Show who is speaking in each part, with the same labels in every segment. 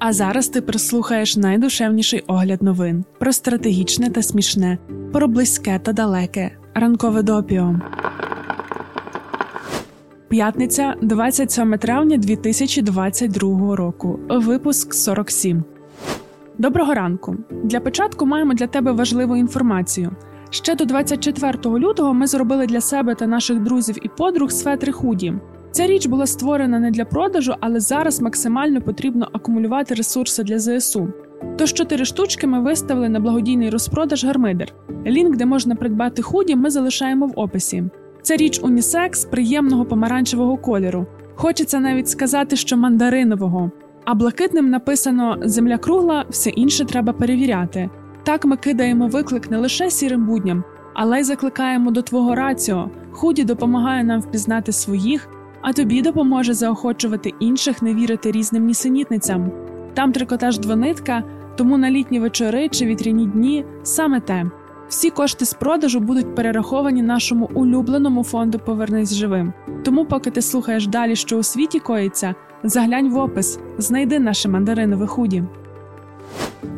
Speaker 1: А зараз ти прислухаєш найдушевніший огляд новин про стратегічне та смішне, про близьке та далеке. Ранкове допіо. П'ятниця, 27 травня 2022 року. Випуск 47. Доброго ранку. Для початку маємо для тебе важливу інформацію. Ще до 24 лютого ми зробили для себе та наших друзів і подруг светри худі. Ця річ була створена не для продажу, але зараз максимально потрібно акумулювати ресурси для ЗСУ. Тож чотири штучки ми виставили на благодійний розпродаж гармидер. Лінк, де можна придбати худі, ми залишаємо в описі. Це річ унісекс приємного помаранчевого кольору. Хочеться навіть сказати, що мандаринового. А блакитним написано Земля кругла, все інше треба перевіряти. Так ми кидаємо виклик не лише сірим будням, але й закликаємо до твого раціо. Худі допомагає нам впізнати своїх а тобі допоможе заохочувати інших не вірити різним нісенітницям. Там трикотаж двонитка, тому на літні вечори чи вітряні дні саме те. Всі кошти з продажу будуть перераховані нашому улюбленому фонду Повернись живим. Тому, поки ти слухаєш далі, що у світі коїться, заглянь в опис, знайди наше мандаринове худі.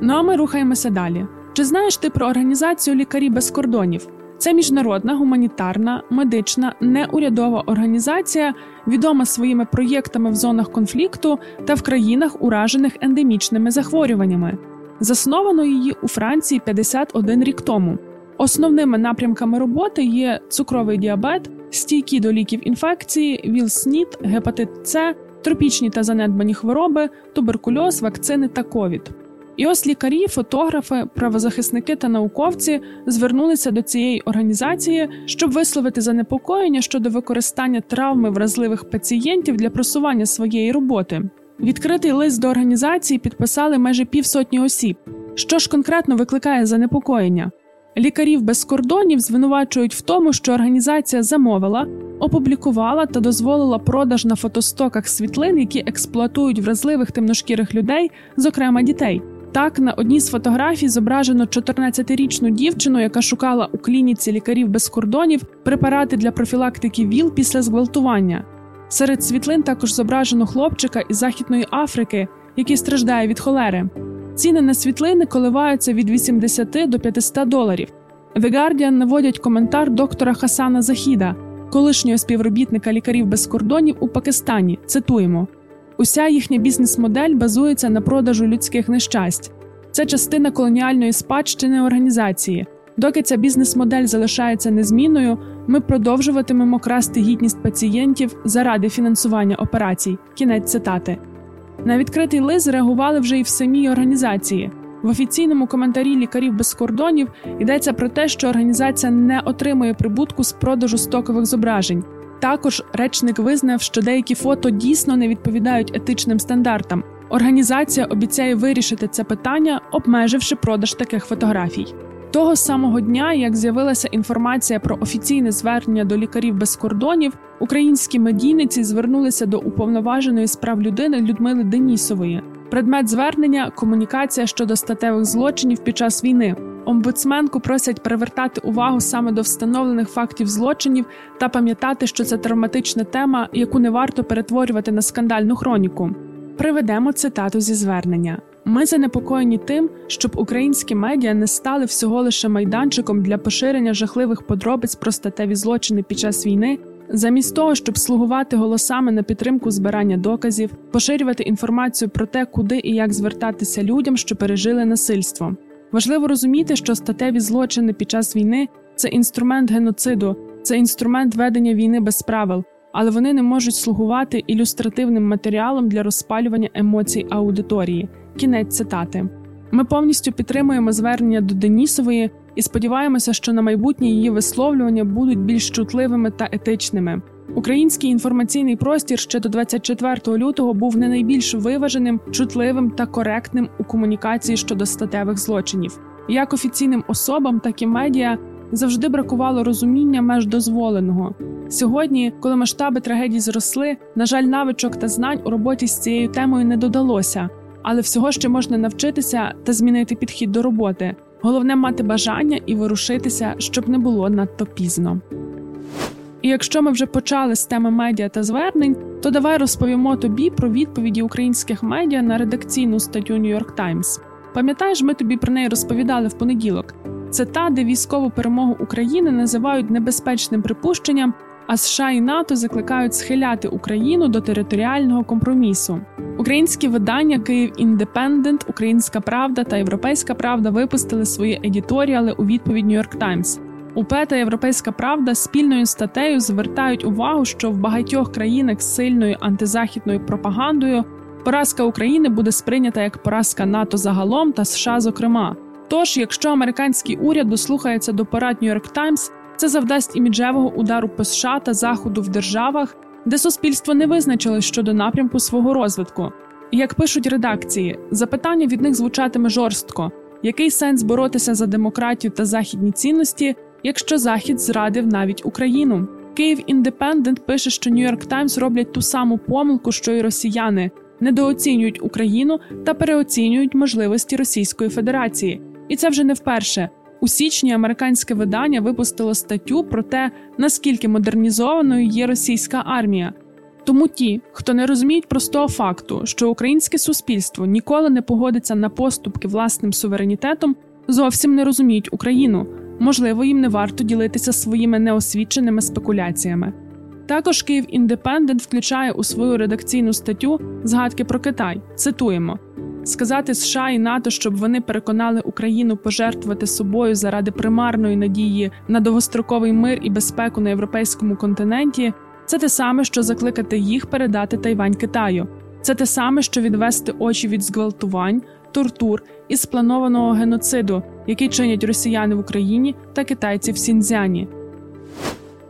Speaker 1: Ну а ми рухаємося далі. Чи знаєш ти про організацію Лікарі без кордонів? Це міжнародна гуманітарна, медична, неурядова організація, відома своїми проєктами в зонах конфлікту та в країнах, уражених ендемічними захворюваннями. Засновано її у Франції 51 рік тому. Основними напрямками роботи є цукровий діабет, стійкі до ліків інфекції, ВІЛ-СНІД, гепатит С, тропічні та занедбані хвороби, туберкульоз, вакцини та ковід. І ось лікарі, фотографи, правозахисники та науковці звернулися до цієї організації, щоб висловити занепокоєння щодо використання травми вразливих пацієнтів для просування своєї роботи. Відкритий лист до організації підписали майже півсотні осіб. Що ж конкретно викликає занепокоєння? Лікарів без кордонів звинувачують в тому, що організація замовила, опублікувала та дозволила продаж на фотостоках світлин, які експлуатують вразливих темношкірих людей, зокрема дітей. Так, на одній з фотографій зображено 14-річну дівчину, яка шукала у клініці лікарів без кордонів препарати для профілактики ВІЛ після зґвалтування. Серед світлин також зображено хлопчика із Західної Африки, який страждає від холери. Ціни на світлини коливаються від 80 до 500 доларів. The Guardian наводять коментар доктора Хасана Західа, колишнього співробітника лікарів без кордонів у Пакистані. Цитуємо. Уся їхня бізнес-модель базується на продажу людських нещасть. Це частина колоніальної спадщини організації. Доки ця бізнес-модель залишається незмінною, ми продовжуватимемо красти гідність пацієнтів заради фінансування операцій. Кінець цитати. На відкритий лист реагували вже і в самій організації. В офіційному коментарі лікарів без кордонів йдеться про те, що організація не отримує прибутку з продажу стокових зображень. Також речник визнав, що деякі фото дійсно не відповідають етичним стандартам. Організація обіцяє вирішити це питання, обмеживши продаж таких фотографій. Того самого дня, як з'явилася інформація про офіційне звернення до лікарів без кордонів, українські медійниці звернулися до уповноваженої справ людини Людмили Денісової. Предмет звернення комунікація щодо статевих злочинів під час війни. Омбудсменку просять привертати увагу саме до встановлених фактів злочинів та пам'ятати, що це травматична тема, яку не варто перетворювати на скандальну хроніку. Приведемо цитату зі звернення. Ми занепокоєні тим, щоб українські медіа не стали всього лише майданчиком для поширення жахливих подробиць про статеві злочини під час війни, замість того, щоб слугувати голосами на підтримку збирання доказів, поширювати інформацію про те, куди і як звертатися людям, що пережили насильство. Важливо розуміти, що статеві злочини під час війни це інструмент геноциду, це інструмент ведення війни без правил, але вони не можуть слугувати ілюстративним матеріалом для розпалювання емоцій аудиторії. Кінець цитати. Ми повністю підтримуємо звернення до Денісової і сподіваємося, що на майбутнє її висловлювання будуть більш чутливими та етичними. Український інформаційний простір ще до 24 лютого був не найбільш виваженим, чутливим та коректним у комунікації щодо статевих злочинів. Як офіційним особам, так і медіа завжди бракувало розуміння меж дозволеного. Сьогодні, коли масштаби трагедій зросли, на жаль, навичок та знань у роботі з цією темою не додалося, але всього ще можна навчитися та змінити підхід до роботи. Головне мати бажання і ворушитися, щоб не було надто пізно. І якщо ми вже почали з теми медіа та звернень, то давай розповімо тобі про відповіді українських медіа на редакційну статтю New York Times. Пам'ятаєш, ми тобі про неї розповідали в понеділок. Це та, де військову перемогу України називають небезпечним припущенням, а США і НАТО закликають схиляти Україну до територіального компромісу. Українські видання Київ Індепендент, Українська Правда та Європейська Правда випустили свої едіторіали у відповідь New York Times. УП та Європейська Правда спільною статтею звертають увагу, що в багатьох країнах з сильною антизахідною пропагандою поразка України буде сприйнята як поразка НАТО загалом та США, зокрема. Тож, якщо американський уряд дослухається до порад York Times, це завдасть іміджевого удару по США та Заходу в державах, де суспільство не визначилось щодо напрямку свого розвитку. Як пишуть редакції, запитання від них звучатиме жорстко: який сенс боротися за демократію та західні цінності, якщо Захід зрадив навіть Україну? Київ Індепендент пише, що Нью-Йорк Таймс роблять ту саму помилку, що й росіяни, недооцінюють Україну та переоцінюють можливості Російської Федерації. І це вже не вперше. У січні американське видання випустило статтю про те, наскільки модернізованою є російська армія. Тому ті, хто не розуміють простого факту, що українське суспільство ніколи не погодиться на поступки власним суверенітетом, зовсім не розуміють Україну. Можливо, їм не варто ділитися своїми неосвіченими спекуляціями. Також Київ Індепендент включає у свою редакційну статтю згадки про Китай. Цитуємо сказати США і НАТО, щоб вони переконали Україну пожертвувати собою заради примарної надії на довгостроковий мир і безпеку на європейському континенті. Це те саме, що закликати їх передати Тайвань Китаю. Це те саме, що відвести очі від зґвалтувань, тортур і спланованого геноциду, який чинять росіяни в Україні та китайці в Сіньцзяні.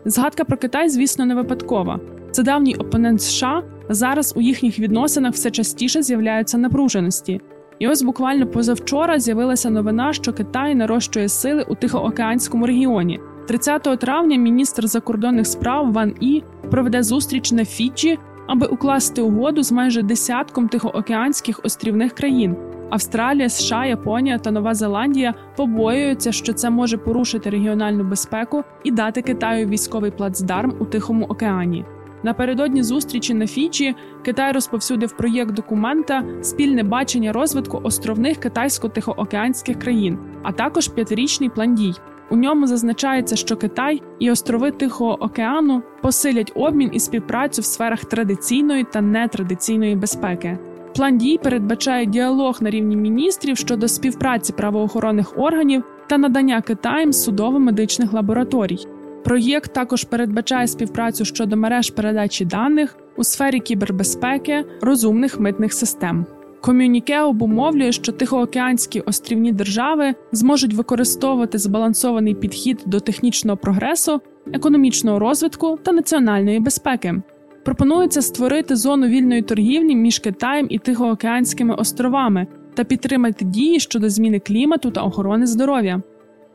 Speaker 1: Згадка про Китай, звісно, не випадкова. Це давній опонент США. Зараз у їхніх відносинах все частіше з'являються напруженості. І ось буквально позавчора з'явилася новина, що Китай нарощує сили у Тихоокеанському регіоні. 30 травня міністр закордонних справ Ван І проведе зустріч на Фіджі, аби укласти угоду з майже десятком тихоокеанських острівних країн. Австралія, США, Японія та Нова Зеландія побоюються, що це може порушити регіональну безпеку і дати Китаю військовий плацдарм у Тихому океані. Напередодні зустрічі на Фіджі Китай розповсюдив проєкт документа спільне бачення розвитку островних китайсько-тихоокеанських країн, а також п'ятирічний план дій. У ньому зазначається, що Китай і острови Тихого океану посилять обмін і співпрацю в сферах традиційної та нетрадиційної безпеки. План дій передбачає діалог на рівні міністрів щодо співпраці правоохоронних органів та надання Китаєм судово-медичних лабораторій. Проєкт також передбачає співпрацю щодо мереж передачі даних у сфері кібербезпеки, розумних митних систем. Ком'юніке обумовлює, що тихоокеанські острівні держави зможуть використовувати збалансований підхід до технічного прогресу, економічного розвитку та національної безпеки. Пропонується створити зону вільної торгівлі між Китаєм і Тихоокеанськими островами та підтримати дії щодо зміни клімату та охорони здоров'я.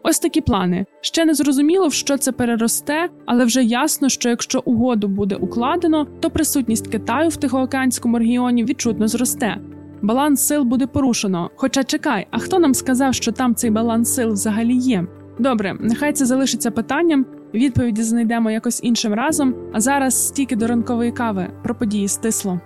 Speaker 1: Ось такі плани. Ще не зрозуміло, в що це переросте, але вже ясно, що якщо угоду буде укладено, то присутність Китаю в Тихоокеанському регіоні відчутно зросте. Баланс сил буде порушено. Хоча чекай, а хто нам сказав, що там цей баланс сил взагалі є? Добре, нехай це залишиться питанням. Відповіді знайдемо якось іншим разом. А зараз стільки до ранкової кави про події стисло.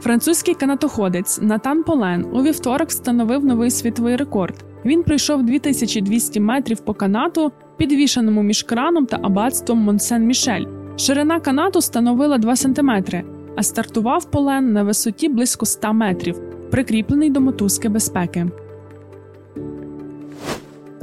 Speaker 1: Французький канатоходець Натан Полен у вівторок встановив новий світовий рекорд. Він пройшов 2200 метрів по канату, підвішеному між краном та аббатством Монсен-Мішель. Ширина канату становила 2 см, а стартував полен на висоті близько 100 метрів, прикріплений до мотузки безпеки.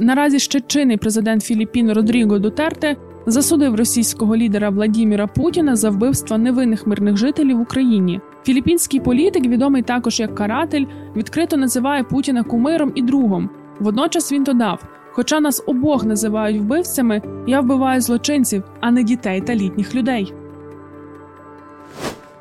Speaker 1: Наразі ще чинний президент Філіппін Родріго Дутерте засудив російського лідера Владіміра Путіна за вбивство невинних мирних жителів в Україні. Філіппінський політик, відомий також як каратель, відкрито називає Путіна кумиром і другом. Водночас він додав: хоча нас обох називають вбивцями, я вбиваю злочинців, а не дітей та літніх людей.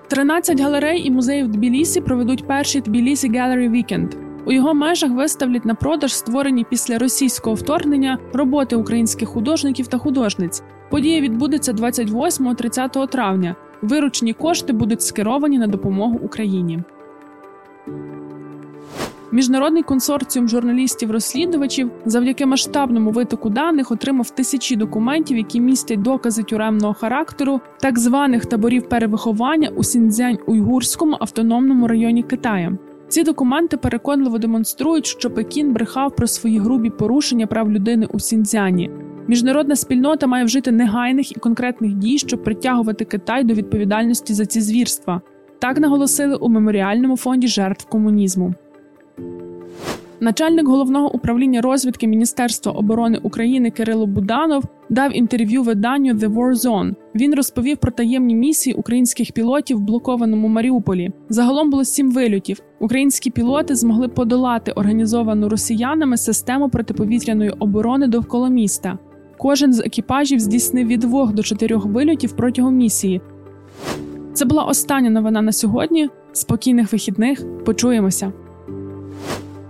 Speaker 1: 13 галерей і музеїв Тбілісі проведуть перший Тбілісі Gallery Weekend. У його межах виставлять на продаж створені після російського вторгнення роботи українських художників та художниць. Подія відбудеться 28-30 травня. Виручені кошти будуть скеровані на допомогу Україні. Міжнародний консорціум журналістів-розслідувачів завдяки масштабному витоку даних отримав тисячі документів, які містять докази тюремного характеру так званих таборів перевиховання у Сіньцзянь-Уйгурському автономному районі Китаю. Ці документи переконливо демонструють, що Пекін брехав про свої грубі порушення прав людини у Сіньцзяні. Міжнародна спільнота має вжити негайних і конкретних дій, щоб притягувати Китай до відповідальності за ці звірства. Так наголосили у меморіальному фонді жертв комунізму. Начальник головного управління розвідки Міністерства оборони України Кирило Буданов дав інтерв'ю виданню The War Zone. Він розповів про таємні місії українських пілотів в блокованому Маріуполі. Загалом було сім вильотів. Українські пілоти змогли подолати організовану росіянами систему протиповітряної оборони довкола міста. Кожен з екіпажів здійснив від двох до чотирьох вильотів протягом місії. Це була остання новина на сьогодні. Спокійних вихідних. Почуємося.